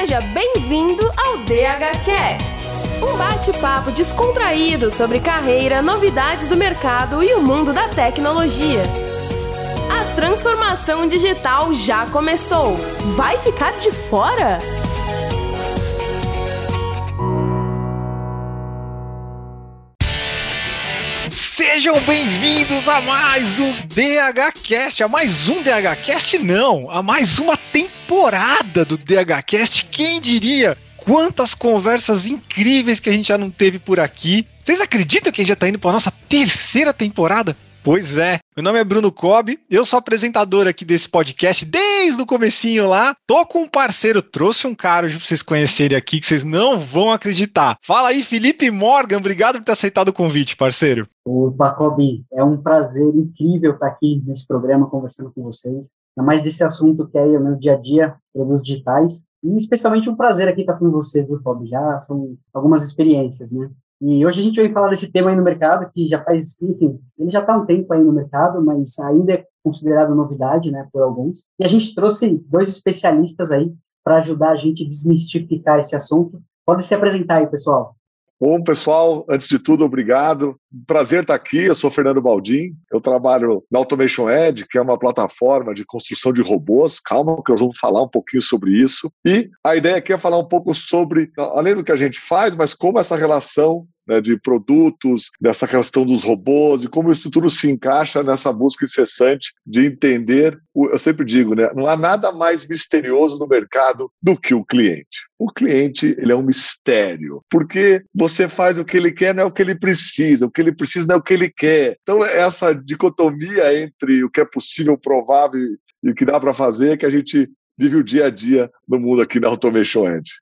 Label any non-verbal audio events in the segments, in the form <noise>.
Seja bem-vindo ao DHCast, um bate-papo descontraído sobre carreira, novidades do mercado e o mundo da tecnologia. A transformação digital já começou. Vai ficar de fora? Sejam bem-vindos a mais um DHCast, a mais um DHCast não, a mais uma temporada do DHCast. Quem diria? Quantas conversas incríveis que a gente já não teve por aqui. Vocês acreditam que a gente já tá indo para nossa terceira temporada? Pois é, meu nome é Bruno Cobb, eu sou apresentador aqui desse podcast desde o comecinho lá. Tô com um parceiro, trouxe um cara para vocês conhecerem aqui que vocês não vão acreditar. Fala aí, Felipe Morgan, obrigado por ter aceitado o convite, parceiro. Opa, Cobb, é um prazer incrível estar aqui nesse programa conversando com vocês. É mais desse assunto que é o meu dia a dia, produtos digitais. E especialmente um prazer aqui estar com você, viu, Cobb? Já são algumas experiências, né? E hoje a gente vai falar desse tema aí no mercado, que já faz, enfim, ele já está um tempo aí no mercado, mas ainda é considerado novidade, né, por alguns. E a gente trouxe dois especialistas aí para ajudar a gente a desmistificar esse assunto. Pode se apresentar aí, pessoal. Bom, pessoal, antes de tudo, obrigado. Prazer estar aqui. Eu sou Fernando Baldim. Eu trabalho na Automation Edge, que é uma plataforma de construção de robôs. Calma, que nós vamos falar um pouquinho sobre isso. E a ideia aqui é falar um pouco sobre, além do que a gente faz, mas como essa relação né, de produtos, dessa questão dos robôs e como isso tudo se encaixa nessa busca incessante de entender. Eu sempre digo, né, não há nada mais misterioso no mercado do que o cliente. O cliente ele é um mistério, porque você faz o que ele quer, não é o que ele precisa, o que ele precisa não é o que ele quer. Então, essa dicotomia entre o que é possível, provável e o que dá para fazer é que a gente vive o dia a dia no mundo aqui na Automation Edge.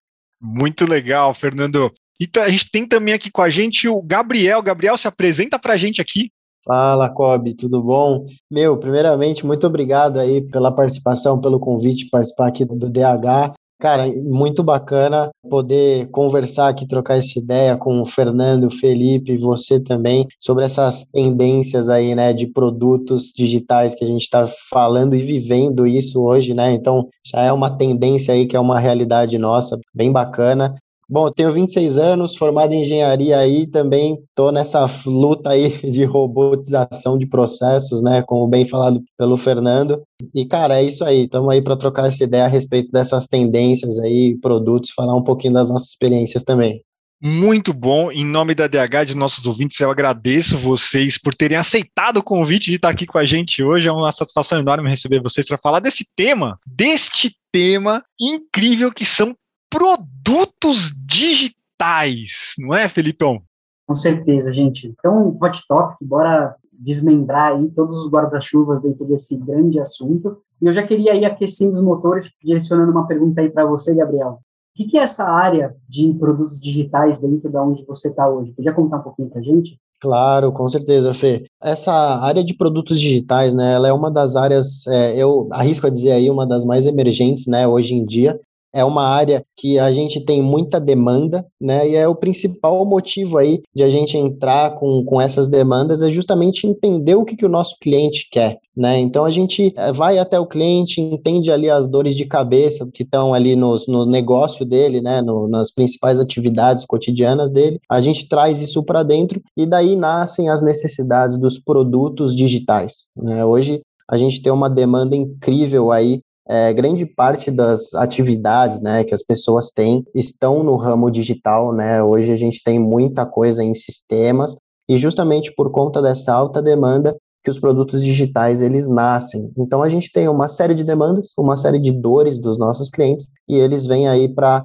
Muito legal, Fernando. E a gente tem também aqui com a gente o Gabriel. Gabriel, se apresenta para a gente aqui. Fala, Kobe, tudo bom? Meu, primeiramente, muito obrigado aí pela participação, pelo convite participar aqui do DH. Cara, muito bacana poder conversar aqui, trocar essa ideia com o Fernando, o Felipe e você também sobre essas tendências aí, né, de produtos digitais que a gente está falando e vivendo isso hoje, né? Então já é uma tendência aí que é uma realidade nossa, bem bacana. Bom, tenho 26 anos, formado em engenharia aí, também estou nessa luta aí <laughs> de robotização de processos, né, como bem falado pelo Fernando. E, cara, é isso aí, estamos aí para trocar essa ideia a respeito dessas tendências aí, produtos, falar um pouquinho das nossas experiências também. Muito bom. Em nome da DH de nossos ouvintes, eu agradeço vocês por terem aceitado o convite de estar aqui com a gente hoje. É uma satisfação enorme receber vocês para falar desse tema, deste tema incrível que são produtos digitais, não é, Felipão? Com certeza, gente. Então, hot topic, bora desmembrar aí todos os guarda-chuvas dentro desse grande assunto. E eu já queria ir aquecendo os motores, direcionando uma pergunta aí para você, Gabriel. O que é essa área de produtos digitais dentro da onde você está hoje? Podia contar um pouquinho para a gente? Claro, com certeza, Fê. Essa área de produtos digitais, né, ela é uma das áreas, é, eu arrisco a dizer aí, uma das mais emergentes, né, hoje em dia é uma área que a gente tem muita demanda, né? E é o principal motivo aí de a gente entrar com, com essas demandas é justamente entender o que, que o nosso cliente quer, né? Então a gente eh, vai até o cliente, entende ali as dores de cabeça que estão ali nos, no negócio dele, né? No, nas principais atividades cotidianas dele. A gente traz isso para dentro e daí nascem as necessidades dos produtos digitais. Né? Hoje a gente tem uma demanda incrível aí é, grande parte das atividades né, que as pessoas têm estão no ramo digital. Né? Hoje a gente tem muita coisa em sistemas e justamente por conta dessa alta demanda que os produtos digitais eles nascem. Então a gente tem uma série de demandas, uma série de dores dos nossos clientes e eles vêm aí para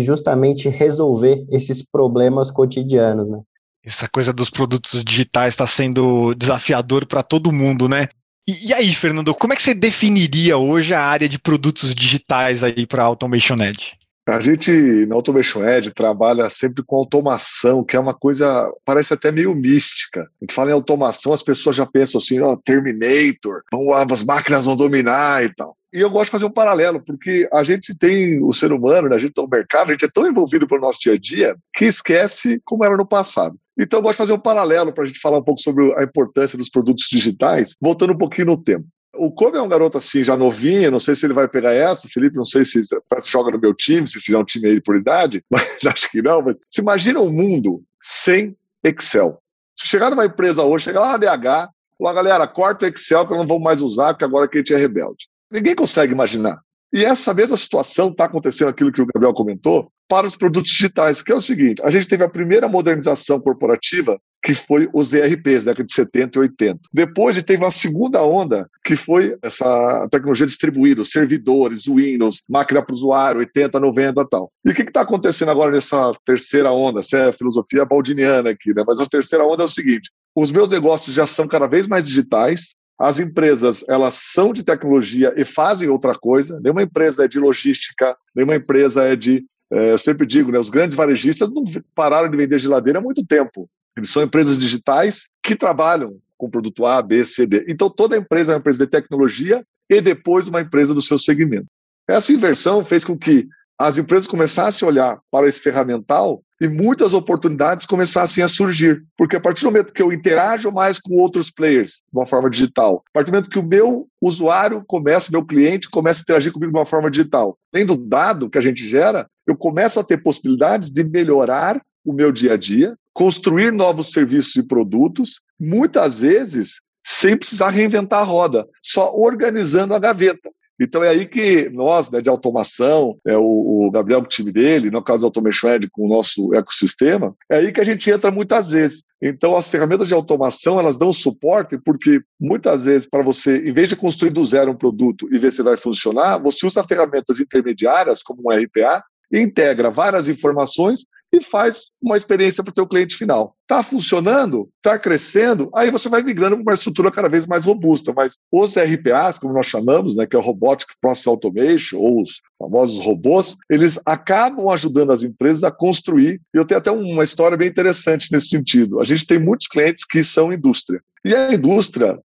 justamente resolver esses problemas cotidianos, né? Essa coisa dos produtos digitais está sendo desafiador para todo mundo, né? E, e, aí, Fernando, como é que você definiria hoje a área de produtos digitais aí para Automation Edge? A gente, na Automation Edge, trabalha sempre com automação, que é uma coisa, parece até meio mística. A gente fala em automação, as pessoas já pensam assim, ó, oh, Terminator, as máquinas vão dominar e tal. E eu gosto de fazer um paralelo, porque a gente tem o ser humano, né, a gente tem o mercado, a gente é tão envolvido pelo nosso dia a dia que esquece como era no passado. Então, eu gosto de fazer um paralelo para a gente falar um pouco sobre a importância dos produtos digitais, voltando um pouquinho no tempo. O Kobe é um garoto assim, já novinho, não sei se ele vai pegar essa, Felipe, não sei se parece joga no meu time, se fizer um time aí por idade, <laughs> mas acho que não. Mas se imagina um mundo sem Excel. Se chegar numa empresa hoje, chegar lá na DH, falar, galera, corta o Excel eu não vou mais usar, porque agora que a gente é rebelde. Ninguém consegue imaginar. E essa mesma situação está acontecendo, aquilo que o Gabriel comentou, para os produtos digitais, que é o seguinte: a gente teve a primeira modernização corporativa, que foi os ERPs, década de 70 e 80. Depois teve uma segunda onda, que foi essa tecnologia distribuída, os servidores, o Windows, máquina para o usuário, 80, 90 e tal. E o que está acontecendo agora nessa terceira onda? Essa é a filosofia baldiniana aqui, né? Mas a terceira onda é o seguinte: os meus negócios já são cada vez mais digitais, as empresas, elas são de tecnologia e fazem outra coisa. Nenhuma empresa é de logística, nenhuma empresa é de. É, eu sempre digo, né, os grandes varejistas não pararam de vender geladeira há muito tempo. Eles são empresas digitais que trabalham com produto A, B, C, D. Então, toda empresa é uma empresa de tecnologia e depois uma empresa do seu segmento. Essa inversão fez com que as empresas começassem a olhar para esse ferramental e muitas oportunidades começassem a surgir. Porque a partir do momento que eu interajo mais com outros players de uma forma digital, a partir do momento que o meu usuário começa, meu cliente começa a interagir comigo de uma forma digital, tendo dado que a gente gera, eu começo a ter possibilidades de melhorar o meu dia a dia, construir novos serviços e produtos, muitas vezes sem precisar reinventar a roda, só organizando a gaveta. Então é aí que nós, né, de automação, é, o, o Gabriel com o time dele, no caso do Automation Edge com o nosso ecossistema, é aí que a gente entra muitas vezes. Então as ferramentas de automação, elas dão suporte porque muitas vezes para você, em vez de construir do zero um produto e ver se vai funcionar, você usa ferramentas intermediárias como um RPA integra várias informações e faz uma experiência para o teu cliente final. Está funcionando? Está crescendo? Aí você vai migrando para uma estrutura cada vez mais robusta. Mas os RPAs, como nós chamamos, né, que é o Robotic Process Automation, ou os famosos robôs, eles acabam ajudando as empresas a construir. E eu tenho até uma história bem interessante nesse sentido. A gente tem muitos clientes que são indústria. E a indústria,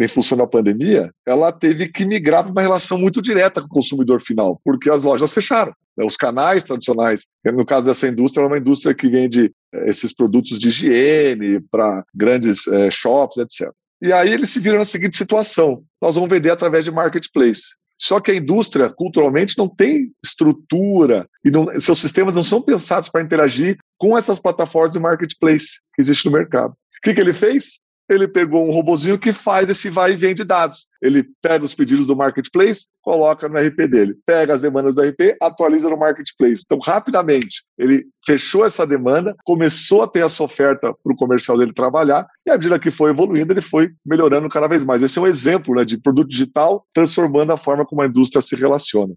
em função da pandemia, ela teve que migrar para uma relação muito direta com o consumidor final, porque as lojas fecharam. Né? Os canais tradicionais, no caso dessa indústria, é uma indústria que vende esses produtos de higiene para grandes é, shops, etc. E aí eles se viram na seguinte situação: nós vamos vender através de marketplace. Só que a indústria, culturalmente, não tem estrutura e não, seus sistemas não são pensados para interagir com essas plataformas de marketplace que existem no mercado. O que, que ele fez? Ele pegou um robozinho que faz esse vai e vem de dados. Ele pega os pedidos do marketplace, coloca no RP dele, pega as demandas do RP, atualiza no marketplace. Então, rapidamente, ele fechou essa demanda, começou a ter essa oferta para o comercial dele trabalhar, e à medida que foi evoluindo, ele foi melhorando cada vez mais. Esse é um exemplo né, de produto digital transformando a forma como a indústria se relaciona.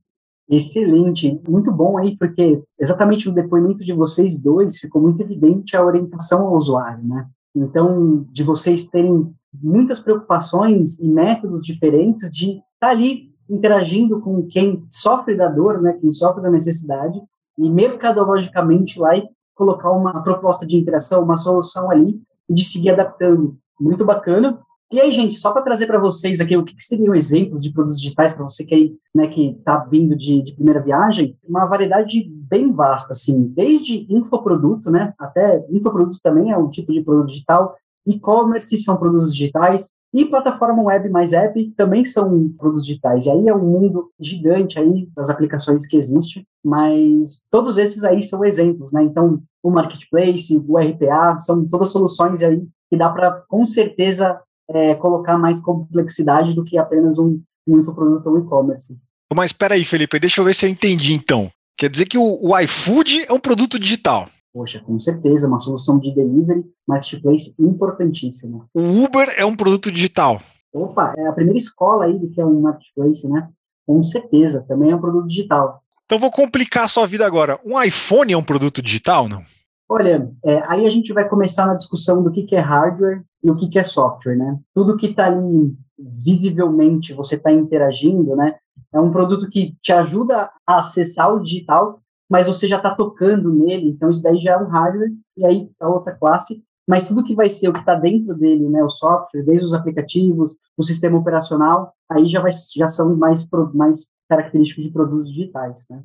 Excelente, muito bom aí, porque exatamente no depoimento de vocês dois ficou muito evidente a orientação ao usuário, né? Então, de vocês terem muitas preocupações e métodos diferentes de estar tá ali interagindo com quem sofre da dor, né, quem sofre da necessidade, e mercadologicamente lá e colocar uma proposta de interação, uma solução ali, e de seguir adaptando. Muito bacana. E aí, gente, só para trazer para vocês aqui o que, que, seriam exemplos de produtos digitais para você que aí, né, que está vindo de, de, primeira viagem, uma variedade bem vasta, assim, desde infoproduto, né, até infoproduto também é um tipo de produto digital, e-commerce são produtos digitais, e plataforma web mais app também são produtos digitais. E aí é um mundo gigante aí das aplicações que existe, mas todos esses aí são exemplos, né? Então, o marketplace, o RPA, são todas soluções aí que dá para, com certeza, é, colocar mais complexidade do que apenas um, um infoproduto ou e-commerce. Mas espera aí, Felipe, deixa eu ver se eu entendi então. Quer dizer que o, o iFood é um produto digital? Poxa, com certeza, uma solução de delivery, marketplace importantíssima. O Uber é um produto digital? Opa, é a primeira escola aí do que é um marketplace, né? Com certeza, também é um produto digital. Então vou complicar a sua vida agora. Um iPhone é um produto digital, não? Olha, é, aí a gente vai começar na discussão do que, que é hardware e o que, que é software, né? Tudo que está ali visivelmente você está interagindo, né? É um produto que te ajuda a acessar o digital, mas você já está tocando nele, então isso daí já é um hardware, e aí a outra classe. Mas tudo que vai ser o que está dentro dele, né, o software, desde os aplicativos, o sistema operacional, aí já, vai, já são mais, mais característicos de produtos digitais, né?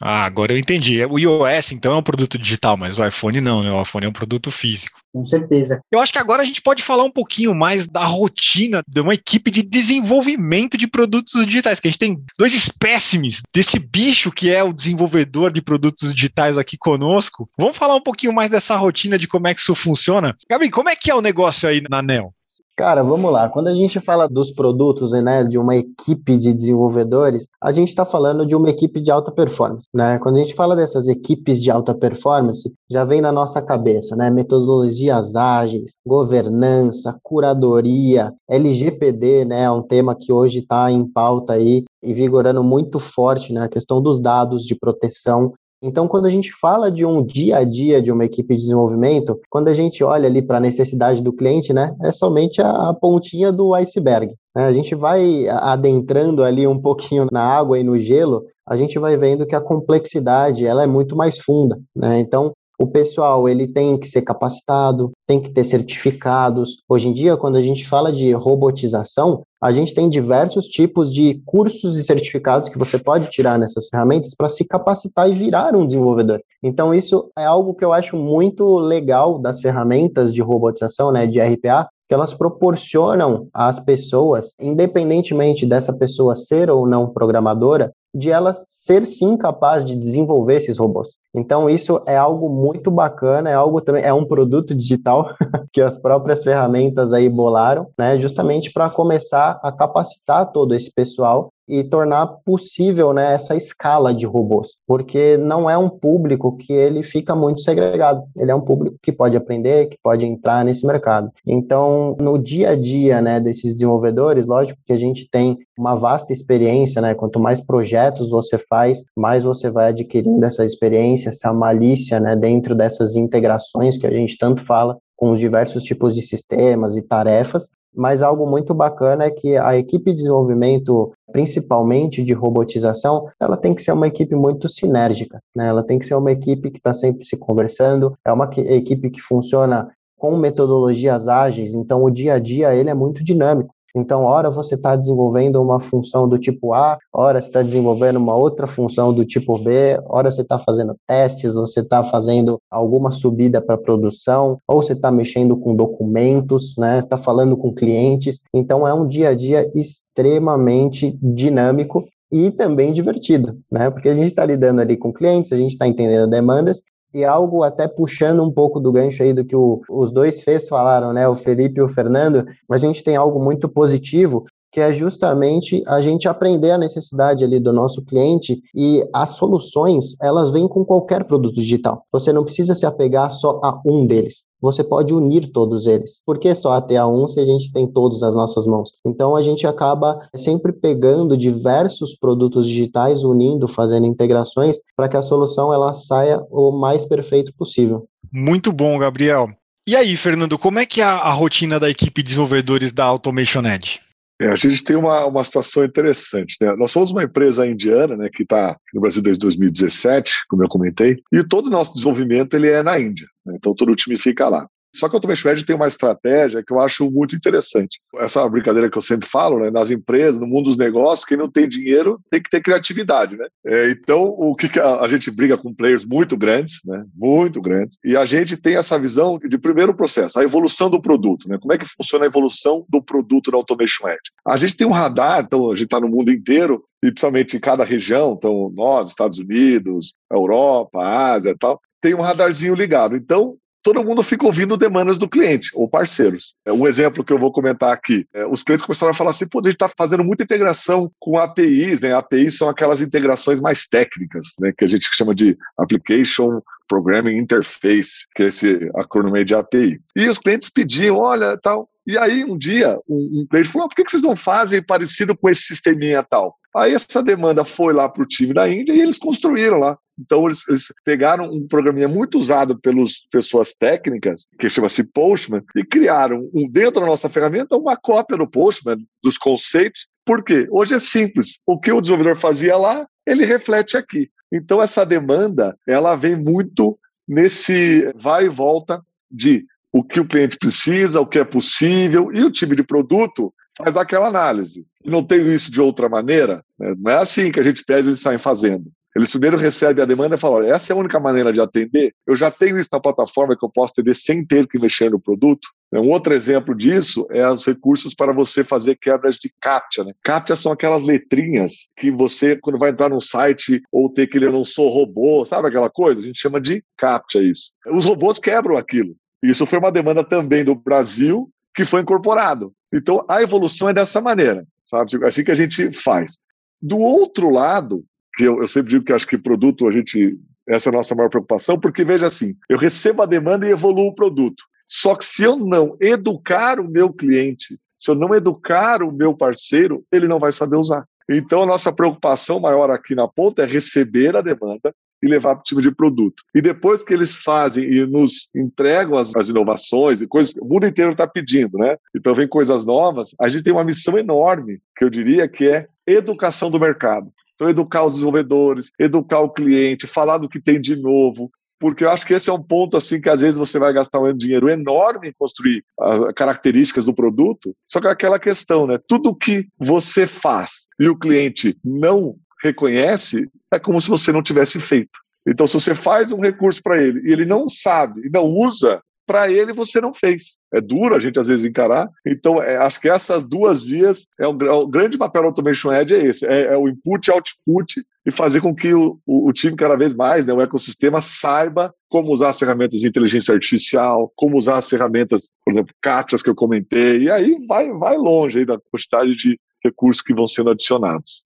Ah, agora eu entendi. O iOS, então, é um produto digital, mas o iPhone não, né? O iPhone é um produto físico. Com certeza. Eu acho que agora a gente pode falar um pouquinho mais da rotina de uma equipe de desenvolvimento de produtos digitais, que a gente tem dois espécimes desse bicho que é o desenvolvedor de produtos digitais aqui conosco. Vamos falar um pouquinho mais dessa rotina de como é que isso funciona. Gabi, como é que é o negócio aí na NEL? Cara, vamos lá. Quando a gente fala dos produtos, né, de uma equipe de desenvolvedores, a gente está falando de uma equipe de alta performance, né? Quando a gente fala dessas equipes de alta performance, já vem na nossa cabeça, né? Metodologias ágeis, governança, curadoria, LGPD, né? É um tema que hoje está em pauta aí e vigorando muito forte, né? A questão dos dados de proteção então, quando a gente fala de um dia a dia de uma equipe de desenvolvimento, quando a gente olha ali para a necessidade do cliente, né, é somente a pontinha do iceberg. Né? A gente vai adentrando ali um pouquinho na água e no gelo, a gente vai vendo que a complexidade ela é muito mais funda. Né? Então, o pessoal ele tem que ser capacitado, tem que ter certificados. Hoje em dia, quando a gente fala de robotização, a gente tem diversos tipos de cursos e certificados que você pode tirar nessas ferramentas para se capacitar e virar um desenvolvedor. Então, isso é algo que eu acho muito legal das ferramentas de robotização, né, de RPA, que elas proporcionam às pessoas, independentemente dessa pessoa ser ou não programadora, de ela ser sim capaz de desenvolver esses robôs. Então isso é algo muito bacana, é algo também é um produto digital <laughs> que as próprias ferramentas aí bolaram, né, justamente para começar a capacitar todo esse pessoal e tornar possível né, essa escala de robôs, porque não é um público que ele fica muito segregado, ele é um público que pode aprender, que pode entrar nesse mercado. Então, no dia a dia né, desses desenvolvedores, lógico que a gente tem uma vasta experiência, né? Quanto mais projetos você faz, mais você vai adquirindo essa experiência, essa malícia, né? Dentro dessas integrações que a gente tanto fala com os diversos tipos de sistemas e tarefas, mas algo muito bacana é que a equipe de desenvolvimento, principalmente de robotização, ela tem que ser uma equipe muito sinérgica, né? Ela tem que ser uma equipe que está sempre se conversando, é uma equipe que funciona com metodologias ágeis, então o dia a dia ele é muito dinâmico. Então, ora você está desenvolvendo uma função do tipo A, ora você está desenvolvendo uma outra função do tipo B, ora você está fazendo testes, você está fazendo alguma subida para produção, ou você está mexendo com documentos, né? Está falando com clientes. Então, é um dia a dia extremamente dinâmico e também divertido, né? Porque a gente está lidando ali com clientes, a gente está entendendo demandas e algo até puxando um pouco do gancho aí do que o, os dois fez falaram, né, o Felipe e o Fernando, a gente tem algo muito positivo que é justamente a gente aprender a necessidade ali do nosso cliente e as soluções, elas vêm com qualquer produto digital. Você não precisa se apegar só a um deles. Você pode unir todos eles. Por que só até a um se a gente tem todos nas nossas mãos? Então a gente acaba sempre pegando diversos produtos digitais, unindo, fazendo integrações para que a solução ela saia o mais perfeito possível. Muito bom, Gabriel. E aí, Fernando, como é que é a rotina da equipe de desenvolvedores da Automation Edge? É, a gente tem uma, uma situação interessante. Né? Nós somos uma empresa indiana, né, que está no Brasil desde 2017, como eu comentei, e todo o nosso desenvolvimento ele é na Índia. Né? Então todo o time fica lá. Só que o Automation Edge tem uma estratégia que eu acho muito interessante. Essa brincadeira que eu sempre falo, né, nas empresas, no mundo dos negócios, quem não tem dinheiro tem que ter criatividade, né? É, então, o que, que a, a, gente briga com players muito grandes, né? Muito grandes, e a gente tem essa visão de primeiro processo, a evolução do produto, né? Como é que funciona a evolução do produto na Automation Edge? A gente tem um radar, então a gente está no mundo inteiro, e principalmente em cada região, então nós, Estados Unidos, Europa, Ásia e tal, tem um radarzinho ligado. Então, todo mundo fica ouvindo demandas do cliente ou parceiros. É, um exemplo que eu vou comentar aqui: é, os clientes começaram a falar assim, pô, a gente está fazendo muita integração com APIs, né? APIs são aquelas integrações mais técnicas, né? Que a gente chama de Application Programming Interface, que é esse acrônimo de API. E os clientes pediam, olha, tal. E aí, um dia, um, um cliente falou: ah, por que vocês não fazem parecido com esse sisteminha tal? Aí essa demanda foi lá para o time da Índia e eles construíram lá. Então eles, eles, pegaram um programinha muito usado pelas pessoas técnicas, que chama-se Postman, e criaram um, dentro da nossa ferramenta uma cópia do Postman, dos conceitos. Por quê? Hoje é simples. O que o desenvolvedor fazia lá, ele reflete aqui. Então essa demanda, ela vem muito nesse vai e volta de o que o cliente precisa, o que é possível, e o time de produto faz aquela análise. Não tenho isso de outra maneira, né? não é assim que a gente pede eles saem fazendo. Eles primeiro recebem a demanda e falam: essa é a única maneira de atender. Eu já tenho isso na plataforma que eu posso atender sem ter que mexer no produto. Um outro exemplo disso é os recursos para você fazer quebras de CAPTCHA. Né? CAPTCHA são aquelas letrinhas que você, quando vai entrar no site ou ter que ler não sou robô, sabe aquela coisa? A gente chama de CAPTCHA isso. Os robôs quebram aquilo. Isso foi uma demanda também do Brasil que foi incorporado. Então a evolução é dessa maneira, sabe? Assim que a gente faz. Do outro lado, que eu, eu sempre digo que acho que produto a gente essa é a nossa maior preocupação, porque veja assim, eu recebo a demanda e evoluo o produto. Só que se eu não educar o meu cliente, se eu não educar o meu parceiro, ele não vai saber usar. Então, a nossa preocupação maior aqui na ponta é receber a demanda e levar para o time de produto. E depois que eles fazem e nos entregam as, as inovações e coisas, o mundo inteiro está pedindo, né? Então vem coisas novas. A gente tem uma missão enorme, que eu diria que é educação do mercado. Então, educar os desenvolvedores, educar o cliente, falar do que tem de novo, porque eu acho que esse é um ponto assim que às vezes você vai gastar um dinheiro enorme em construir ah, características do produto, só que é aquela questão, né? Tudo que você faz e o cliente não reconhece é como se você não tivesse feito. Então, se você faz um recurso para ele e ele não sabe e não usa, para ele você não fez. É duro a gente às vezes encarar. Então, é, acho que essas duas vias, é um, é o grande papel do Automation Edge é esse: é, é o input e output e fazer com que o, o, o, time cada vez mais, né, o ecossistema, saiba como usar as ferramentas de inteligência artificial, como usar as ferramentas, por exemplo, CATCHAs que eu comentei, e aí vai, vai longe aí da quantidade de recursos que vão sendo adicionados.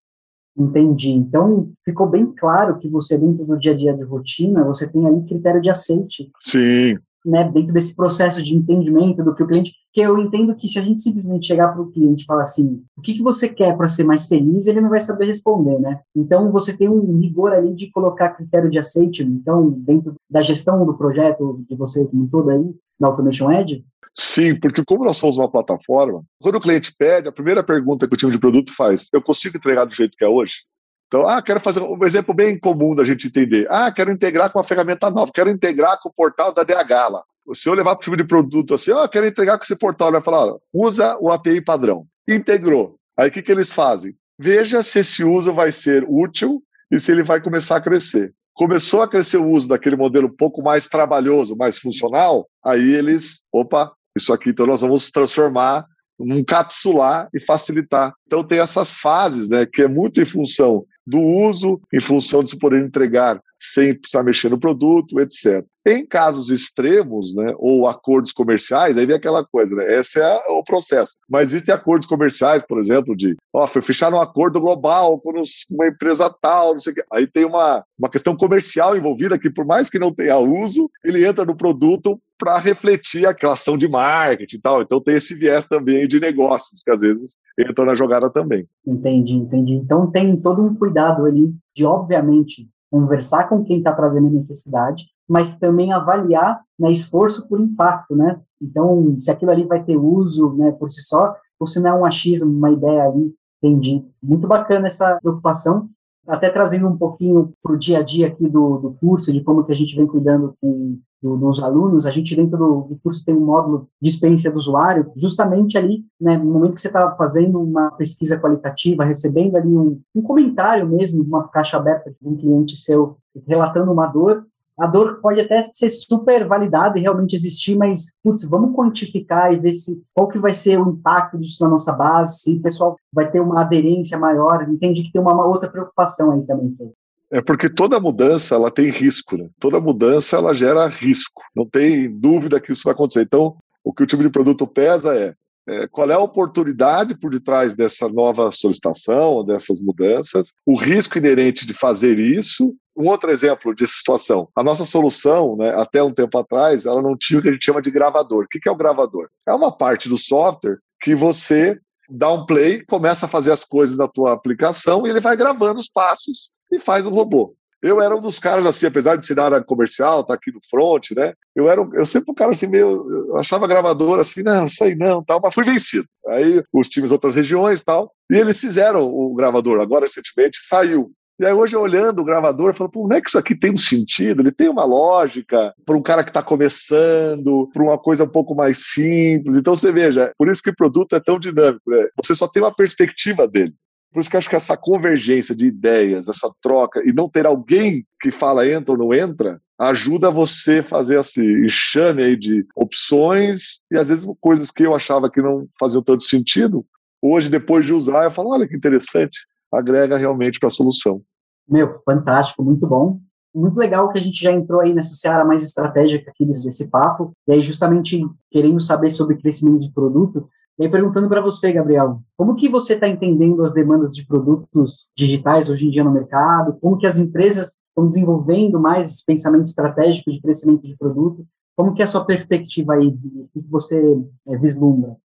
Entendi. Então, ficou bem claro que você, dentro do dia a dia de rotina, você tem ali critério de aceite. Sim, né, dentro desse processo de entendimento do que o cliente, que eu entendo que se a gente simplesmente chegar para o cliente e falar assim, o que, que você quer para ser mais feliz, ele não vai saber responder, né? Então você tem um rigor ali de colocar critério de aceite, então dentro da gestão do projeto de você como todo aí, na Automation Edge, Sim, porque como nós somos uma plataforma, quando o cliente pede, a primeira pergunta que o time de produto faz, eu consigo entregar do jeito que é hoje? Então, ah, quero fazer um exemplo bem comum da gente entender. Ah, quero integrar com uma ferramenta nova, quero integrar com o portal da DH lá. Se eu levar para o time de produto assim, ah, quero integrar com esse portal, ele vai falar, usa o API padrão. Integrou. Aí o que, que eles fazem? Veja se esse uso vai ser útil e se ele vai começar a crescer. Começou a crescer o uso daquele modelo um pouco mais trabalhoso, mais funcional, aí eles, opa, isso aqui então nós vamos transformar encapsular e facilitar. Então tem essas fases, né, que é muito em função do uso, em função de se poder entregar sem precisar mexer no produto, etc. Em casos extremos, né, ou acordos comerciais, aí vem aquela coisa, né, esse é o processo. Mas existem acordos comerciais, por exemplo, de, ó, fechar um acordo global com uma empresa tal, não sei o quê. Aí tem uma, uma questão comercial envolvida que, por mais que não tenha uso, ele entra no produto para refletir aquela ação de marketing e tal. Então tem esse viés também de negócios, que às vezes entra na jogada também. Entendi, entendi. Então tem todo um cuidado ali de, obviamente, conversar com quem está trazendo a necessidade, mas também avaliar né, esforço por impacto, né? Então, se aquilo ali vai ter uso né, por si só, ou se não é um achismo, uma ideia ali, entendi. Muito bacana essa preocupação até trazendo um pouquinho para o dia a dia aqui do, do curso, de como que a gente vem cuidando com, do, dos alunos, a gente dentro do, do, curso tem um módulo de experiência do usuário, justamente ali, né, no momento que você está fazendo uma pesquisa qualitativa, recebendo ali um, um comentário mesmo, uma caixa aberta de um cliente seu relatando uma dor, a dor pode até ser super validada e realmente existir, mas, putz, vamos quantificar e ver se, qual que vai ser o impacto disso na nossa base, se o pessoal vai ter uma aderência maior, entende que tem uma, uma outra preocupação aí também. É porque toda mudança ela tem risco, né? Toda mudança ela gera risco. Não tem dúvida que isso vai acontecer. Então, o que o tipo de produto pesa é, é qual é a oportunidade por detrás dessa nova solicitação, dessas mudanças, o risco inerente de fazer isso um outro exemplo de situação. A nossa solução, né, até um tempo atrás, ela não tinha o que a gente chama de gravador. O que é o gravador? É uma parte do software que você dá um play, começa a fazer as coisas na tua aplicação e ele vai gravando os passos e faz o robô. Eu era um dos caras assim, apesar de ser da área comercial, tá aqui no front, né? Eu era, eu sempre um cara assim meio, eu achava gravador assim, não, sei não, tal, mas fui vencido. Aí os times outras regiões, tal, e eles fizeram o gravador. Agora recentemente saiu e aí hoje olhando o gravador, eu falo, pô, não é que isso aqui tem um sentido, ele tem uma lógica para um cara que está começando, para uma coisa um pouco mais simples. Então você veja, por isso que o produto é tão dinâmico, né? Você só tem uma perspectiva dele. Por isso que acho que essa convergência de ideias, essa troca, e não ter alguém que fala entra ou não entra, ajuda você a fazer esse enxame aí de opções e às vezes coisas que eu achava que não faziam tanto sentido. Hoje, depois de usar, eu falo, olha que interessante, agrega realmente para a solução. Meu, fantástico, muito bom. Muito legal que a gente já entrou aí nessa seara mais estratégica aqui desse, papo, e aí justamente querendo saber sobre crescimento de produto, e aí, perguntando para você, Gabriel, como que você está entendendo as demandas de produtos digitais hoje em dia no mercado? Como que as empresas estão desenvolvendo mais esse pensamento estratégico de crescimento de produto? Como que é a sua perspectiva aí? O que você é, vislumbra?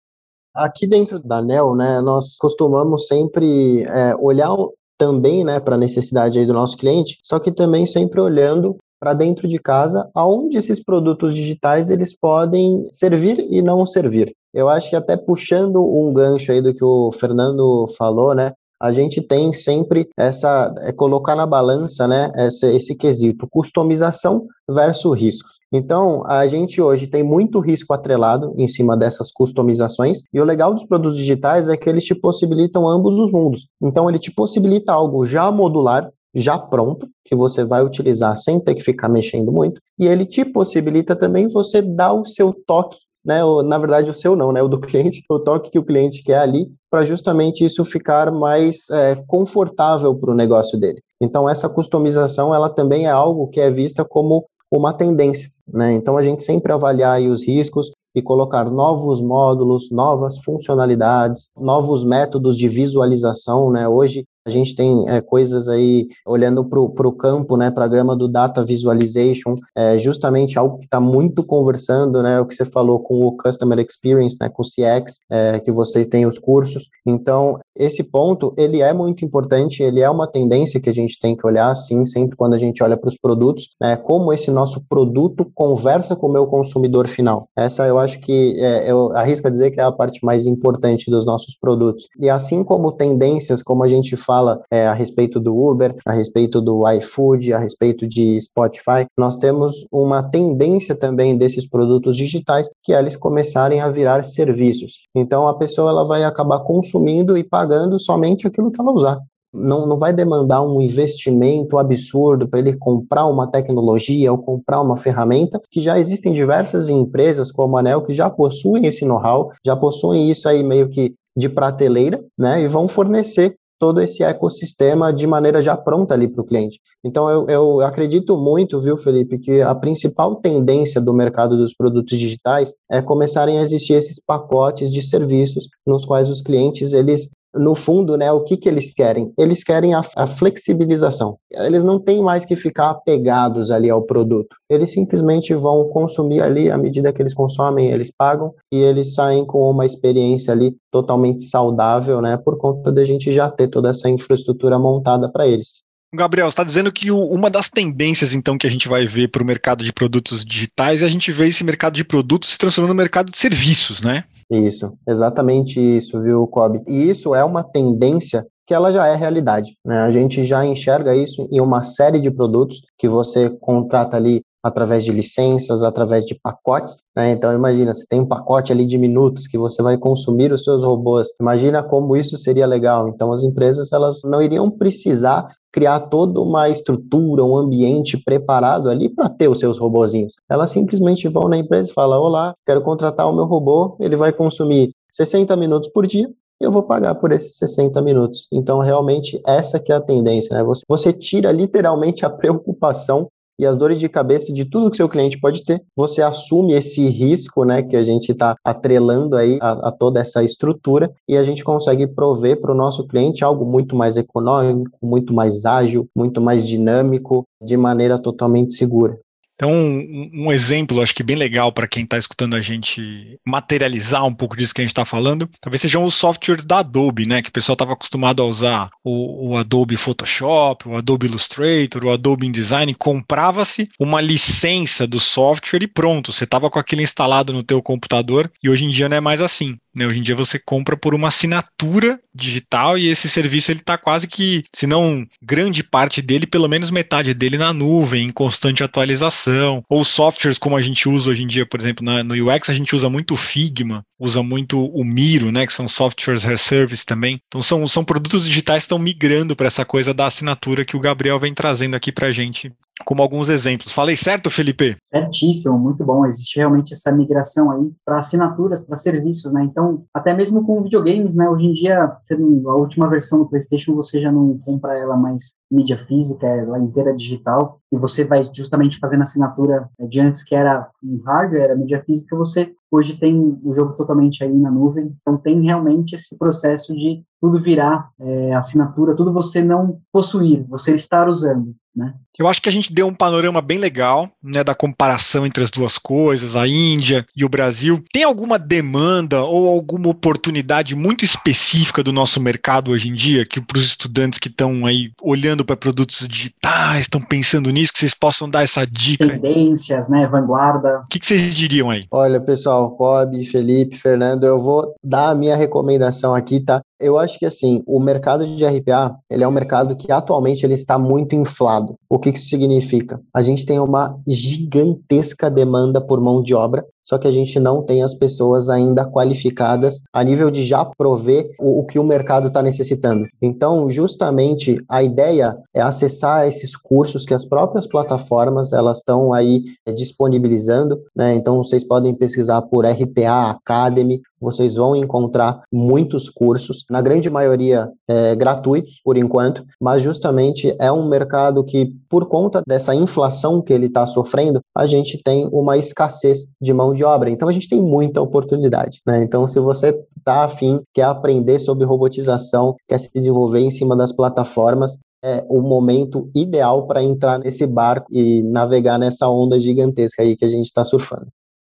Aqui dentro da NEL, né, nós costumamos sempre é, olhar também né, para a necessidade aí do nosso cliente, só que também sempre olhando para dentro de casa, aonde esses produtos digitais eles podem servir e não servir. Eu acho que até puxando um gancho aí do que o Fernando falou, né? A gente tem sempre essa é colocar na balança, né, esse, esse quesito customização versus risco. Então, a gente hoje tem muito risco atrelado em cima dessas customizações, e o legal dos produtos digitais é que eles te possibilitam ambos os mundos. Então, ele te possibilita algo já modular, já pronto, que você vai utilizar sem ter que ficar mexendo muito, e ele te possibilita também você dar o seu toque né, na verdade o seu não, né, o do <laughs> cliente, o toque que o cliente quer ali, para justamente isso ficar mais é, confortável para o negócio dele. Então essa customização ela também é algo que é vista como uma tendência, né? Então a gente sempre avaliar os riscos e colocar novos módulos, novas funcionalidades, novos métodos de visualização, né? Hoje a gente tem é, coisas aí, olhando para o campo, né, para a grama do Data Visualization, é justamente algo que está muito conversando, né, o que você falou com o Customer Experience, né, com o CX, é, que vocês têm os cursos. Então, esse ponto, ele é muito importante, ele é uma tendência que a gente tem que olhar, sim, sempre quando a gente olha para os produtos, né, como esse nosso produto conversa com o meu consumidor final. Essa eu acho que, é, eu arrisco a dizer que é a parte mais importante dos nossos produtos. E assim como tendências, como a gente fala é, a respeito do Uber, a respeito do iFood, a respeito de Spotify, nós temos uma tendência também desses produtos digitais que eles começarem a virar serviços. Então a pessoa ela vai acabar consumindo e pagando somente aquilo que ela usar. Não, não vai demandar um investimento absurdo para ele comprar uma tecnologia ou comprar uma ferramenta, que já existem diversas empresas como a Anel que já possuem esse know-how, já possuem isso aí meio que de prateleira, né, e vão fornecer todo esse ecossistema de maneira já pronta ali para o cliente. Então, eu, eu acredito muito, viu, Felipe, que a principal tendência do mercado dos produtos digitais é começarem a existir esses pacotes de serviços nos quais os clientes eles no fundo, né, o que, que eles querem? Eles querem a, a, flexibilização. Eles não têm mais que ficar apegados ali ao produto. Eles simplesmente vão consumir ali, à medida que eles consomem, eles pagam e eles saem com uma experiência ali totalmente saudável, né, por conta da gente já ter toda essa infraestrutura montada para eles. Gabriel, está dizendo que uma das tendências, então, que a gente vai ver para o mercado de produtos digitais é a gente ver esse mercado de produtos se transformando no mercado de serviços, né? Isso, exatamente isso, viu, Kobe? E isso é uma tendência que ela já é realidade. Né? A gente já enxerga isso em uma série de produtos que você contrata ali através de licenças, através de pacotes. Né? Então, imagina, você tem um pacote ali de minutos que você vai consumir os seus robôs. Imagina como isso seria legal. Então, as empresas elas não iriam precisar criar toda uma estrutura, um ambiente preparado ali para ter os seus robozinhos. Elas simplesmente vão na empresa e falam: Olá, quero contratar o meu robô, ele vai consumir 60 minutos por dia. Eu vou pagar por esses 60 minutos. Então, realmente, essa que é a tendência, né? Você, você tira literalmente a preocupação e as dores de cabeça de tudo que seu cliente pode ter. Você assume esse risco, né, que a gente está atrelando aí a, a, toda essa estrutura e a gente consegue prover para o nosso cliente algo muito mais econômico, muito mais ágil, muito mais dinâmico, de maneira totalmente segura. Então, um, um, exemplo, acho que bem legal para quem está escutando a gente materializar um pouco disso que a gente está falando, talvez sejam os softwares da Adobe, né? Que o pessoal estava acostumado a usar o, o, Adobe Photoshop, o Adobe Illustrator, o Adobe InDesign, comprava-se uma licença do software e pronto, você estava com aquilo instalado no teu computador e hoje em dia não é mais assim. Né? Hoje em dia você compra por uma assinatura digital e esse serviço ele está quase que, se não grande parte dele, pelo menos metade dele na nuvem, em constante atualização. Ou softwares como a gente usa hoje em dia, por exemplo, na, no UX a gente usa muito o Figma, usa muito o Miro, né, que são softwares as service também. Então são, são produtos digitais que estão migrando para essa coisa da assinatura que o Gabriel vem trazendo aqui para a gente como alguns exemplos. Falei certo, Felipe? Certíssimo, muito bom. Existe realmente essa migração aí para assinaturas, para serviços, né? Então, até mesmo com videogames, né? Hoje em dia, a última versão do PlayStation você já não compra ela mais mídia física, ela inteira digital, e você vai justamente fazendo assinatura de antes que era em hardware, era mídia física, você hoje tem o jogo totalmente aí na nuvem. Então tem realmente esse processo de tudo virar é, assinatura, tudo você não possuir, você estar usando. Né? Eu acho que a gente deu um panorama bem legal né, da comparação entre as duas coisas, a Índia e o Brasil. Tem alguma demanda ou alguma oportunidade muito específica do nosso mercado hoje em dia que para os estudantes que estão aí olhando para produtos digitais, estão pensando nisso, que vocês possam dar essa dica? Tendências, né, vanguarda. O que, que vocês diriam aí? Olha, pessoal, Bob, Felipe, Fernando, eu vou dar a minha recomendação aqui, tá? Eu acho que assim, o mercado de RPA, ele é um mercado que atualmente ele está muito inflado. O que isso significa? A gente tem uma gigantesca demanda por mão de obra só que a gente não tem as pessoas ainda qualificadas a nível de já prover o, o que o mercado está necessitando. Então, justamente, a ideia é acessar esses cursos que as próprias plataformas elas estão aí é, disponibilizando, né? Então, vocês podem pesquisar por RPA Academy, vocês vão encontrar muitos cursos, na grande maioria é, gratuitos por enquanto, mas justamente é um mercado que, por conta dessa inflação que ele está sofrendo, a gente tem uma escassez de mão de obra. Então a gente tem muita oportunidade. Né? Então, se você está afim, quer aprender sobre robotização, quer se desenvolver em cima das plataformas, é o momento ideal para entrar nesse barco e navegar nessa onda gigantesca aí que a gente está surfando.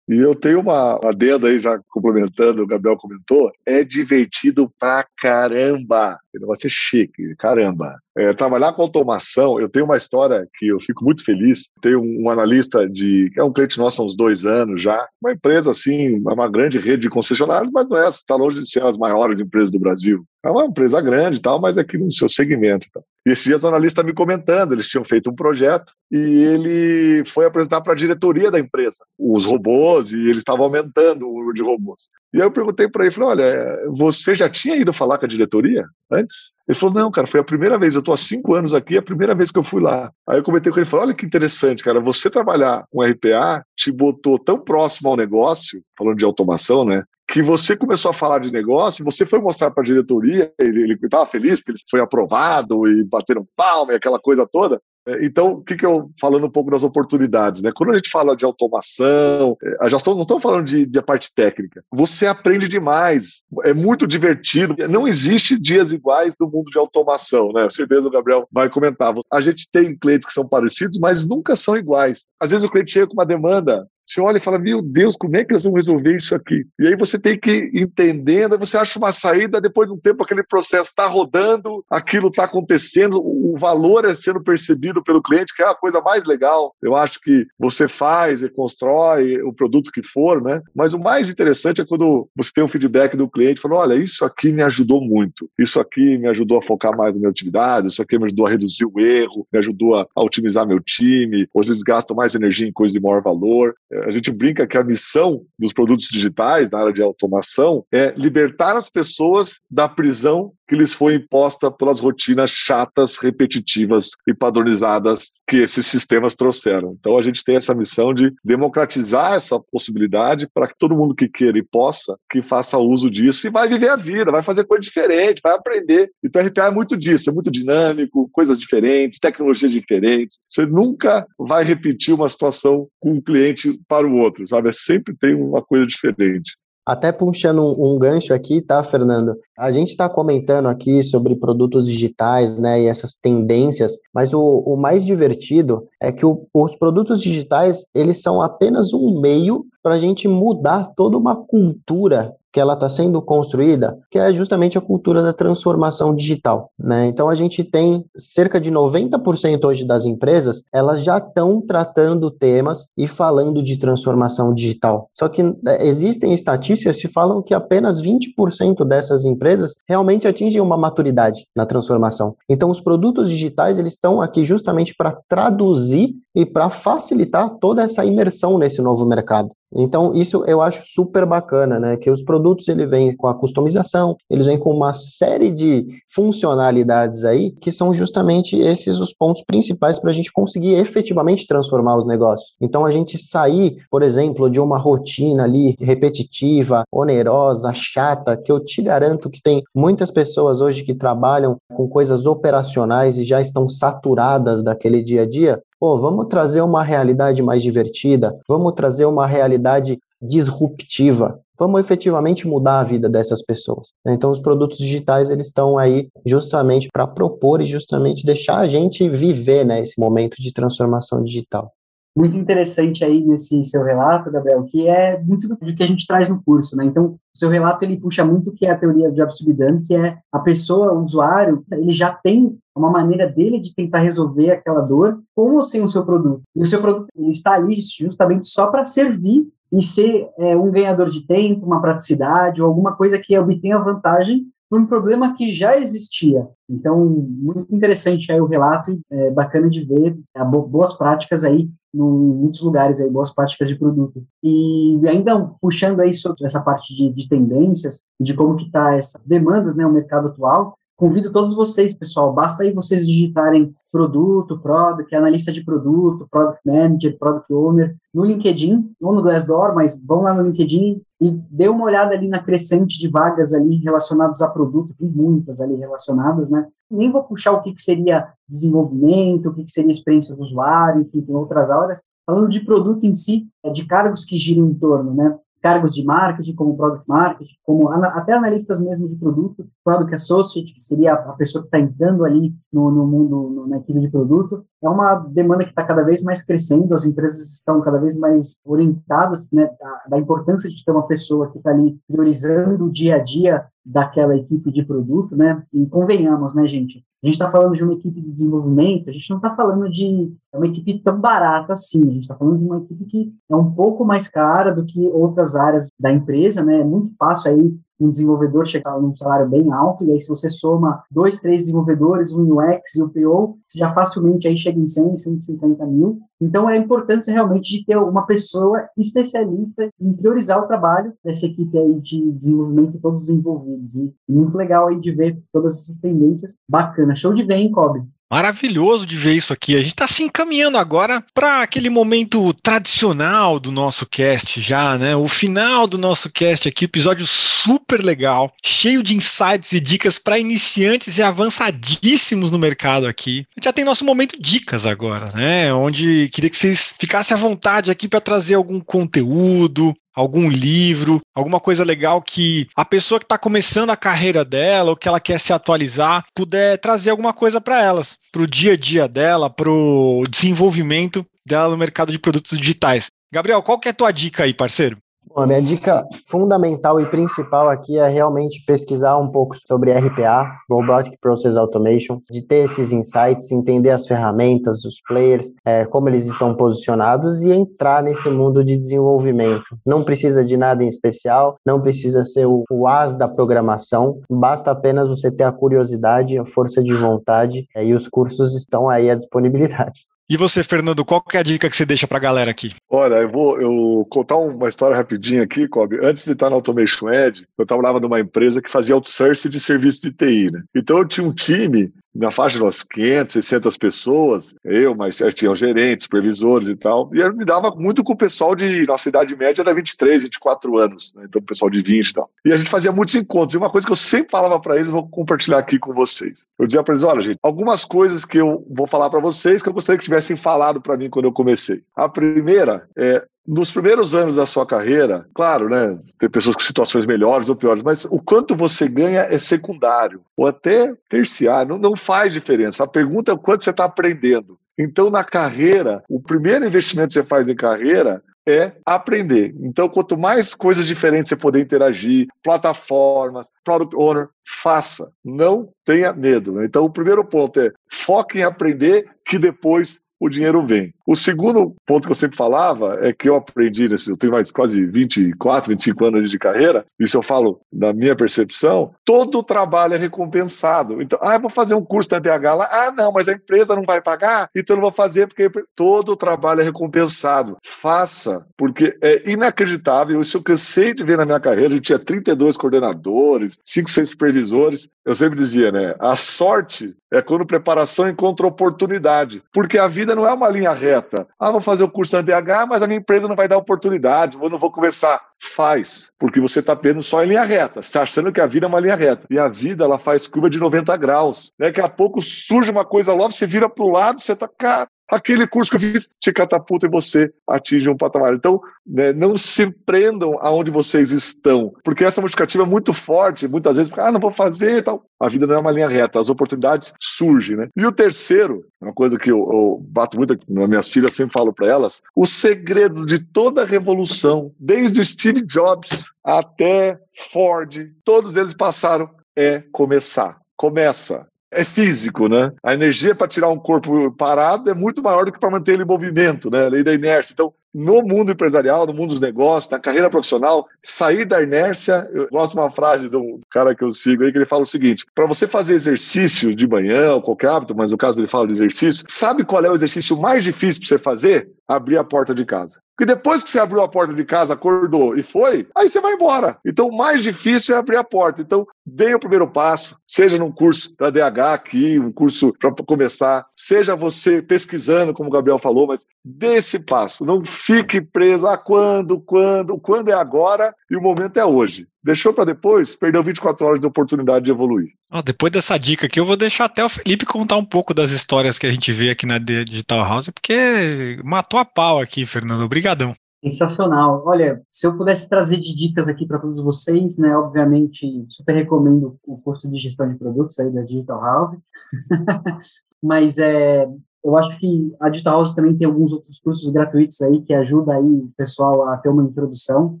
E eu tenho uma adenda aí, já complementando, o Gabriel comentou, é divertido pra caramba. O negócio é chique, caramba. É, trabalhar com automação, eu tenho uma história que eu fico muito feliz. Tem um, um, analista de que é um cliente nosso há uns dois anos já, uma empresa assim, uma grande rede de concessionários, mas não é, está longe de ser as maiores empresas do Brasil. É uma empresa grande e tal, mas é aqui no seu segmento. Tal. E esses dias o analista me comentando, eles tinham feito um projeto e ele foi apresentar para a diretoria da empresa os robôs e eles estavam aumentando o número de robôs. E aí eu perguntei para ele, falei, olha, você já tinha ido falar com a diretoria antes? Ele falou, não, cara, foi a primeira vez, eu estou há cinco anos aqui, é a primeira vez que eu fui lá. Aí eu comentei com ele, falei, olha que interessante, cara, você trabalhar com RPA te botou tão próximo ao negócio, falando de automação, né, que você começou a falar de negócio, você foi mostrar para a diretoria, ele estava feliz porque ele foi aprovado e bateram palma e aquela coisa toda. É, então, o que, que eu falando um pouco das oportunidades, né? Quando a gente fala de automação, é, já estou, não estamos falando de, de parte técnica. Você aprende demais, é muito divertido. Não existe dias iguais no mundo de automação, né? Certeza o Gabriel vai comentar. A gente tem clientes que são parecidos, mas nunca são iguais. Às vezes o cliente chega com uma demanda você olha e fala, meu Deus, como é que nós vamos resolver isso aqui? E aí você tem que ir entendendo, você acha uma saída, depois de um tempo aquele processo está rodando, aquilo está acontecendo, o valor é sendo percebido pelo cliente, que é a coisa mais legal. Eu acho que você faz e constrói o produto que for, né? Mas o mais interessante é quando você tem um feedback do cliente, falando, olha, isso aqui me ajudou muito, isso aqui me ajudou a focar mais na minha atividade, isso aqui me ajudou a reduzir o erro, me ajudou a otimizar meu time, hoje eles gastam mais energia em coisas de maior valor a gente brinca que a missão dos produtos digitais na área de automação é libertar as pessoas da prisão que lhes foi imposta pelas rotinas chatas, repetitivas e padronizadas que esses sistemas trouxeram. Então a gente tem essa missão de democratizar essa possibilidade para que todo mundo que queira e possa, que faça uso disso e vai viver a vida, vai fazer coisa diferente, vai aprender. Então RPA é muito disso, é muito dinâmico, coisas diferentes, tecnologias diferentes. Você nunca vai repetir uma situação com um cliente para o outro, sabe? Sempre tem uma coisa diferente. Até puxando um, um, gancho aqui, tá, Fernando? A gente está comentando aqui sobre produtos digitais, né, e essas tendências, mas o, o mais divertido é que o, os produtos digitais, eles são apenas um meio para a gente mudar toda uma cultura que ela está sendo construída, que é justamente a cultura da transformação digital. Né? Então a gente tem cerca de 90% hoje das empresas, elas já estão tratando temas e falando de transformação digital. Só que é, existem estatísticas que falam que apenas 20% dessas empresas realmente atingem uma maturidade na transformação. Então os produtos digitais eles estão aqui justamente para traduzir e para facilitar toda essa imersão nesse novo mercado. Então, isso eu acho super bacana, né? Que os produtos ele vêm com a customização, eles vêm com uma série de funcionalidades aí, que são justamente esses os pontos principais para a gente conseguir efetivamente transformar os negócios. Então, a gente sair, por exemplo, de uma rotina ali repetitiva, onerosa, chata, que eu te garanto que tem muitas pessoas hoje que trabalham com coisas operacionais e já estão saturadas daquele dia a dia, pô, vamos trazer uma realidade mais divertida, vamos trazer uma realidade disruptiva, vamos efetivamente mudar a vida dessas pessoas. Então, os produtos digitais eles estão aí justamente para propor e justamente deixar a gente viver né, esse momento de transformação digital muito interessante aí nesse seu relato, Gabriel, que é muito do que a gente traz no curso, né? Então, o seu relato ele puxa muito que é a teoria do Job Subidano, que é a pessoa, o usuário, ele já tem uma maneira dele de tentar resolver aquela dor com ou sem o seu produto. E o seu produto ele está ali justamente só para servir e ser é, um ganhador de tempo, uma praticidade ou alguma coisa que obtenha vantagem por um problema que já existia. Então, muito interessante aí o relato, é bacana de ver é, boas práticas aí em muitos lugares aí, boas práticas de produto. E ainda puxando aí sobre essa parte de, de tendências, de como que tá essas demandas, né, o mercado atual, Convido todos vocês, pessoal, basta aí vocês digitarem produto, product, analista de produto, product manager, product owner, no LinkedIn ou no Glassdoor, mas vão lá no LinkedIn e dê uma olhada ali na crescente de vagas ali relacionadas a produto, tem muitas ali relacionadas, né? Nem vou puxar o que, que seria desenvolvimento, o que, que seria experiência do usuário, enfim, tem outras áreas. Falando de produto em si, é de cargos que giram em torno, né? Cargos de marketing, como product marketing, como até analistas mesmo de produto, product associate, que seria a pessoa que está entrando ali no, no mundo, no, na equipe de produto, é uma demanda que está cada vez mais crescendo, as empresas estão cada vez mais orientadas né, da, da importância de ter uma pessoa que está ali priorizando o dia a dia daquela equipe de produto, né? E convenhamos, né, gente? A gente está falando de uma equipe de desenvolvimento, a gente não está falando de uma equipe tão barata assim, a gente está falando de uma equipe que é um pouco mais cara do que outras áreas da empresa, né? É muito fácil aí um desenvolvedor chegar num salário bem alto, e aí se você soma dois, três desenvolvedores, um UX e um PO, você já facilmente aí chega em 100, 150 mil. Então, é a importância realmente de ter uma pessoa especialista em priorizar o trabalho dessa equipe aí de desenvolvimento todos os envolvidos. E muito legal aí de ver todas essas tendências. Bacana. Show de ver, hein, Kobe? Maravilhoso de ver isso aqui. A gente está se encaminhando agora para aquele momento tradicional do nosso cast já, né? O final do nosso cast aqui, episódio super legal, cheio de insights e dicas para iniciantes e avançadíssimos no mercado aqui. Já tem nosso momento dicas agora, né? Onde queria que vocês ficassem à vontade aqui para trazer algum conteúdo, algum livro, alguma coisa legal que a pessoa que está começando a carreira dela ou que ela quer se atualizar puder trazer alguma coisa para elas, para o dia a dia dela, para o desenvolvimento dela no mercado de produtos digitais. Gabriel, qual que é a tua dica aí, parceiro? Bom, minha dica fundamental e principal aqui é realmente pesquisar um pouco sobre RPA, Robotic Process Automation, de ter esses insights, entender as ferramentas, os players, é, como eles estão posicionados e entrar nesse mundo de desenvolvimento. Não precisa de nada em especial, não precisa ser o, o as da programação, basta apenas você ter a curiosidade, a força de vontade é, e os cursos estão aí à disponibilidade. E você, Fernando, qual que é a dica que você deixa para a galera aqui? Olha, eu vou eu contar uma história rapidinho aqui, Kobe. Antes de estar na Automation Edge, eu trabalhava numa empresa que fazia outsourcing de serviço de TI, né? Então eu tinha um time na faixa de umas 500, 600 pessoas, eu, mas tinham gerentes, supervisores e tal, e eu me dava muito com o pessoal de, nossa idade média era 23, 24 anos, né? então o pessoal de 20 e tal. E a gente fazia muitos encontros, e uma coisa que eu sempre falava para eles, vou compartilhar aqui com vocês. Eu dizia para eles, olha gente, algumas coisas que eu vou falar para vocês que eu gostaria que tivessem falado para mim quando eu comecei. A primeira é, nos primeiros anos da sua carreira, claro, né? Tem pessoas com situações melhores ou piores, mas o quanto você ganha é secundário ou até terciário, não, não faz diferença. A pergunta é o quanto você está aprendendo. Então, na carreira, o primeiro investimento que você faz em carreira é aprender. Então, quanto mais coisas diferentes você poder interagir, plataformas, product owner, faça. Não tenha medo. Então, o primeiro ponto é foque em aprender, que depois o dinheiro vem. O segundo ponto que eu sempre falava é que eu aprendi, nesse, eu tenho mais quase 24, 25 anos de carreira, isso eu falo da minha percepção, todo trabalho é recompensado. Então, ah, eu vou fazer um curso na BH lá, ah, não, mas a empresa não vai pagar, então eu não vou fazer porque todo trabalho é recompensado. Faça, porque é inacreditável, isso eu cansei de ver na minha carreira, gente tinha 32 coordenadores, 5, 6 supervisores, eu sempre dizia, né, a sorte é quando preparação encontra oportunidade, porque a vida não é uma linha reta. Ah, vou fazer o curso na DH, mas a minha empresa não vai dar oportunidade, eu não vou começar. Faz, porque você está vendo só em linha reta. Está achando que a vida é uma linha reta. E a vida, ela faz curva de 90 graus. Daqui a pouco surge uma coisa logo, você vira para o lado, você está, cara, aquele curso que eu fiz te catapulta e você atinge um patamar. Então, né, não se prendam aonde vocês estão, porque essa multiplicativa é muito forte, muitas vezes, ah, não vou fazer e tal. A vida não é uma linha reta, as oportunidades surgem, né? E o terceiro, uma coisa que eu, eu bato muito, nas minhas filhas sempre falo para elas, o segredo de toda revolução, desde o Steve Jobs até Ford, todos eles passaram é começar. Começa é físico, né? A energia para tirar um corpo parado é muito maior do que para manter ele em movimento, né? A lei da inércia. Então, no mundo empresarial, no mundo dos negócios, na carreira profissional, sair da inércia. Eu gosto de uma frase de um cara que eu sigo aí que ele fala o seguinte: para você fazer exercício de manhã ou qualquer hábito, mas no caso ele fala de exercício, sabe qual é o exercício mais difícil para você fazer? Abrir a porta de casa. Porque depois que você abriu a porta de casa, acordou e foi, aí você vai embora. Então, o mais difícil é abrir a porta. Então, dê o primeiro passo, seja num curso da DH aqui, um curso para começar, seja você pesquisando, como o Gabriel falou, mas dê esse passo. Não fique preso a quando, quando, quando é agora e o momento é hoje. Deixou para depois, perdeu 24 horas de oportunidade de evoluir. Oh, depois dessa dica aqui, eu vou deixar até o Felipe contar um pouco das histórias que a gente vê aqui na Digital House, porque matou a pau aqui, Fernando. Obrigadão. Sensacional. Olha, se eu pudesse trazer de dicas aqui para todos vocês, né, obviamente, super recomendo o curso de gestão de produtos aí da Digital House. <laughs> Mas é, eu acho que a Digital House também tem alguns outros cursos gratuitos aí que ajuda aí o pessoal a ter uma introdução.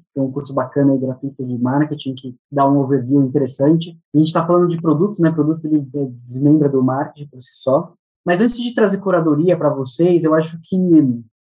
Tem um curso bacana e gratuito de marketing que dá um overview interessante. E a gente está falando de produtos, né? Produto ele desmembra do marketing por si só. Mas antes de trazer curadoria para vocês, eu acho que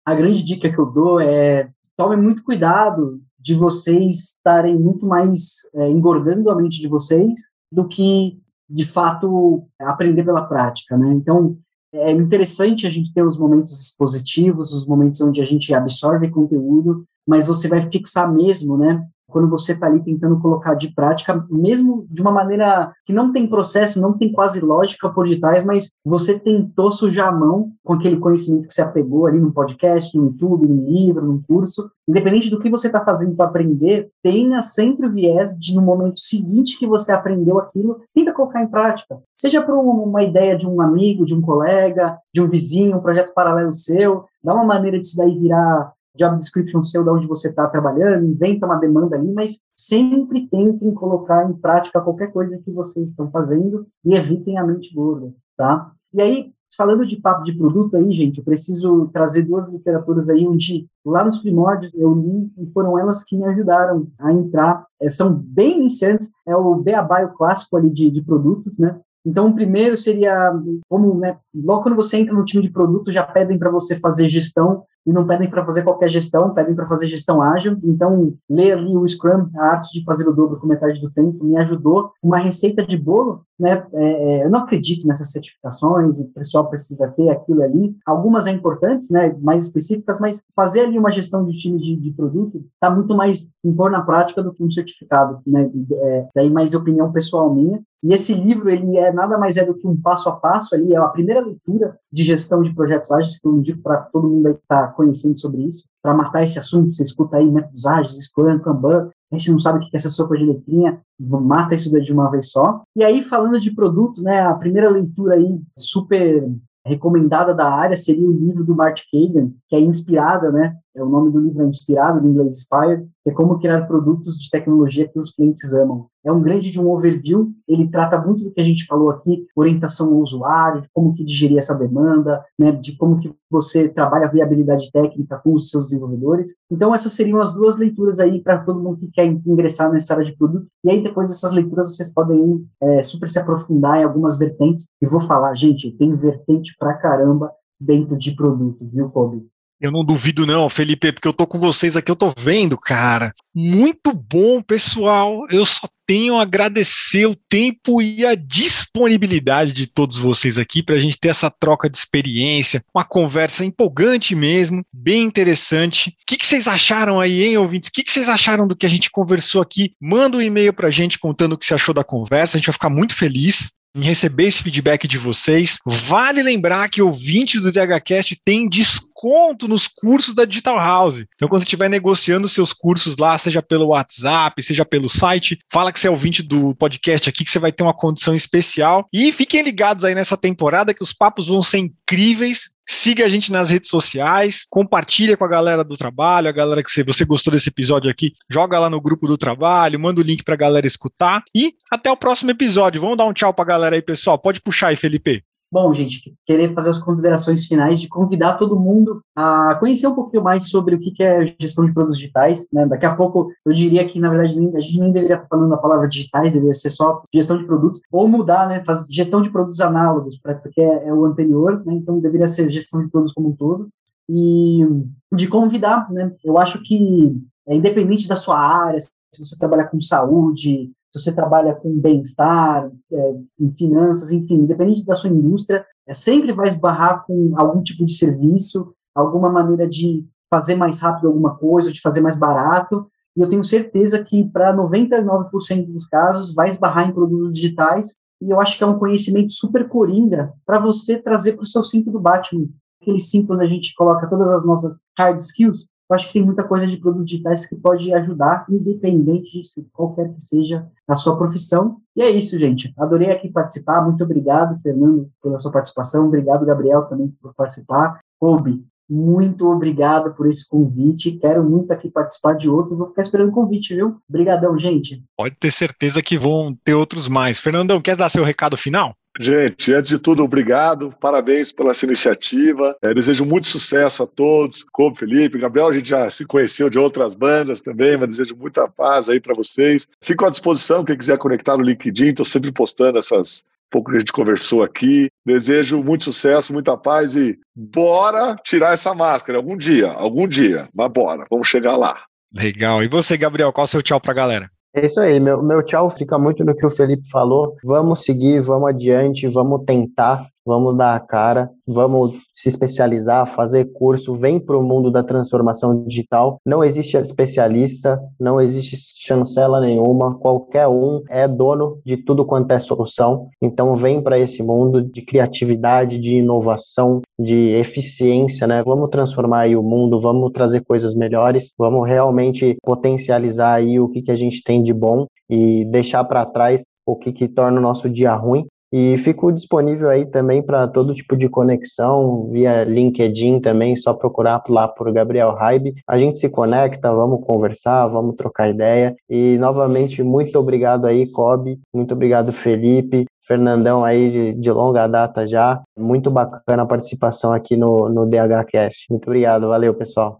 a grande dica que eu dou é tome muito cuidado de vocês estarem muito mais é, engordando a mente de vocês do que de fato aprender pela prática, né? Então é interessante a gente ter os momentos positivos, os momentos onde a gente absorve conteúdo, mas você vai fixar mesmo, né? Quando você está ali tentando colocar de prática, mesmo de uma maneira que não tem processo, não tem quase lógica por detrás, mas você tentou sujar a mão com aquele conhecimento que você apegou ali no podcast, no YouTube, no livro, no curso. Independente do que você está fazendo para aprender, tenha sempre o viés de, no momento seguinte que você aprendeu aquilo, tenta colocar em prática. Seja por uma ideia de um amigo, de um colega, de um vizinho, um projeto paralelo seu, dá uma maneira disso daí virar job description seu de onde você está trabalhando, inventa uma demanda ali, mas sempre tentem colocar em prática qualquer coisa que vocês estão fazendo e evitem a mente gorda, tá? E aí, falando de papo de produto aí, gente, eu preciso trazer duas literaturas aí onde lá nos primórdios eu li e foram elas que me ajudaram a entrar, é, são bem iniciantes, é o Beabá, o clássico ali de, de produtos, né? Então, o primeiro seria como, né, logo quando você entra no time de produto, já pedem para você fazer gestão e não pedem para fazer qualquer gestão, pedem para fazer gestão ágil. Então, ler ali o Scrum, a arte de fazer o dobro com metade do tempo, me ajudou. Uma receita de bolo, né? É, é, eu não acredito nessas certificações, o pessoal precisa ter aquilo ali. Algumas é importantes, né? Mais específicas, mas fazer ali uma gestão de time de, de produto está muito mais em pôr na prática do que um certificado, né? É, daí mais opinião pessoal minha. E esse livro, ele é nada mais é do que um passo a passo ali, é a primeira leitura de gestão de projetos ágeis que eu indico para todo mundo aí que está conhecendo sobre isso, para matar esse assunto, você escuta aí métodos ágeis, Scrum, Kanban, aí você não sabe o que é essa sopa de letrinha, mata isso de uma vez só. E aí, falando de produto, né, a primeira leitura aí super recomendada da área seria o livro do Bart Kagan, que é inspirada, né, é o nome do livro é inspirado no inglês Inspire, que é como criar produtos de tecnologia que os clientes amam. É um grande de um overview, ele trata muito do que a gente falou aqui, orientação ao usuário, de como que digerir essa demanda, né, de como que você trabalha a viabilidade técnica com os seus desenvolvedores. Então essas seriam as duas leituras aí para todo mundo que quer ingressar nessa área de produto. E aí depois dessas leituras vocês podem é, super se aprofundar em algumas vertentes. E vou falar, gente, tem vertente pra caramba dentro de produto, viu, Kobe? Eu não duvido não, Felipe, porque eu tô com vocês aqui, eu tô vendo, cara. Muito bom, pessoal. Eu só tenho a agradecer o tempo e a disponibilidade de todos vocês aqui para a gente ter essa troca de experiência, uma conversa empolgante mesmo, bem interessante. O que, que vocês acharam aí, hein, ouvintes? O que, que vocês acharam do que a gente conversou aqui? Manda um e-mail para a gente contando o que você achou da conversa, a gente vai ficar muito feliz em receber esse feedback de vocês. Vale lembrar que ouvinte do DHCast tem desconto nos cursos da Digital House. Então, quando você estiver negociando seus cursos lá, seja pelo WhatsApp, seja pelo site, fala que você é ouvinte do podcast aqui, que você vai ter uma condição especial. E fiquem ligados aí nessa temporada que os papos vão ser incríveis. Siga a gente nas redes sociais, compartilha com a galera do trabalho, a galera que você, gostou desse episódio aqui, joga lá no grupo do trabalho, manda o link pra galera escutar e até o próximo episódio. Vamos dar um tchau pra galera aí, pessoal. Pode puxar aí, Felipe. Bom, gente, querer fazer as considerações finais de convidar todo mundo a conhecer um pouquinho mais sobre o que é gestão de produtos digitais. Né? Daqui a pouco eu diria que, na verdade, a gente nem deveria estar falando a palavra digitais, deveria ser só gestão de produtos, ou mudar, né? Fazer gestão de produtos análogos, porque é, é o anterior, né? então deveria ser gestão de produtos como um todo. E de convidar, né? Eu acho que, é, independente da sua área, se você trabalha com saúde, se você trabalha com bem-estar, é, em finanças, enfim, independente da sua indústria, é, sempre vai esbarrar com algum tipo de serviço, alguma maneira de fazer mais rápido alguma coisa, de fazer mais barato, e eu tenho certeza que para 99% dos casos vai esbarrar em produtos digitais, e eu acho que é um conhecimento super coringa para você trazer para o seu cinto do Batman, aquele cinto onde a gente coloca todas as nossas hard skills, eu acho que tem muita coisa de produtos digitais que pode ajudar, independente de qualquer que seja a sua profissão. E é isso, gente. Adorei aqui participar. Muito obrigado, Fernando, pela sua participação. Obrigado, Gabriel, também por participar. Kobe, muito obrigado por esse convite. Quero muito aqui participar de outros. Vou ficar esperando o convite, viu? Obrigadão, gente. Pode ter certeza que vão ter outros mais. Fernandão, quer dar seu recado final? Gente, antes de tudo, obrigado, parabéns pela essa iniciativa. É, desejo muito sucesso a todos, como Felipe, Gabriel, a gente já se conheceu de outras bandas também, mas desejo muita paz aí para vocês. Fico à disposição, quem quiser conectar no LinkedIn, estou sempre postando essas pouco que a gente conversou aqui. Desejo muito sucesso, muita paz e bora tirar essa máscara algum dia, algum dia, mas bora, vamos chegar lá. Legal. E você, Gabriel, qual é o seu tchau para a galera? É isso aí, meu, meu tchau fica muito no que o Felipe falou. Vamos seguir, vamos adiante, vamos tentar vamos dar a cara, vamos se especializar, fazer curso, vem para o mundo da transformação digital. Não existe especialista, não existe chancela nenhuma, qualquer um é dono de tudo quanto é solução. Então vem para esse mundo de criatividade, de inovação, de eficiência, né? Vamos transformar o mundo, vamos trazer coisas melhores, vamos realmente potencializar aí o que, que a gente tem de bom e deixar para trás o que, que torna o nosso dia ruim e fico disponível aí também para todo tipo de conexão, via LinkedIn também, só procurar lá por Gabriel Raib. A gente se conecta, vamos conversar, vamos trocar ideia. E novamente, muito obrigado aí, Kobe, muito obrigado, Felipe. Fernandão aí de, de longa data já. Muito bacana a participação aqui no, no DHCast. Muito obrigado, valeu pessoal.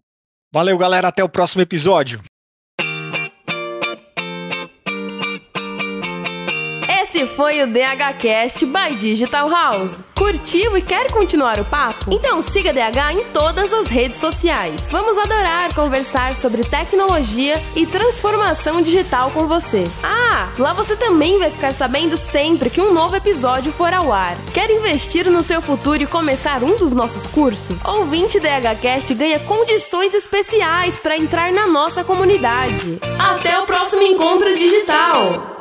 Valeu, galera. Até o próximo episódio. Foi o DHCast by Digital House. Curtiu e quer continuar o papo? Então siga DH em todas as redes sociais. Vamos adorar conversar sobre tecnologia e transformação digital com você. Ah, lá você também vai ficar sabendo sempre que um novo episódio for ao ar. Quer investir no seu futuro e começar um dos nossos cursos? Ouvinte DHCast ganha condições especiais para entrar na nossa comunidade. Até o próximo encontro digital!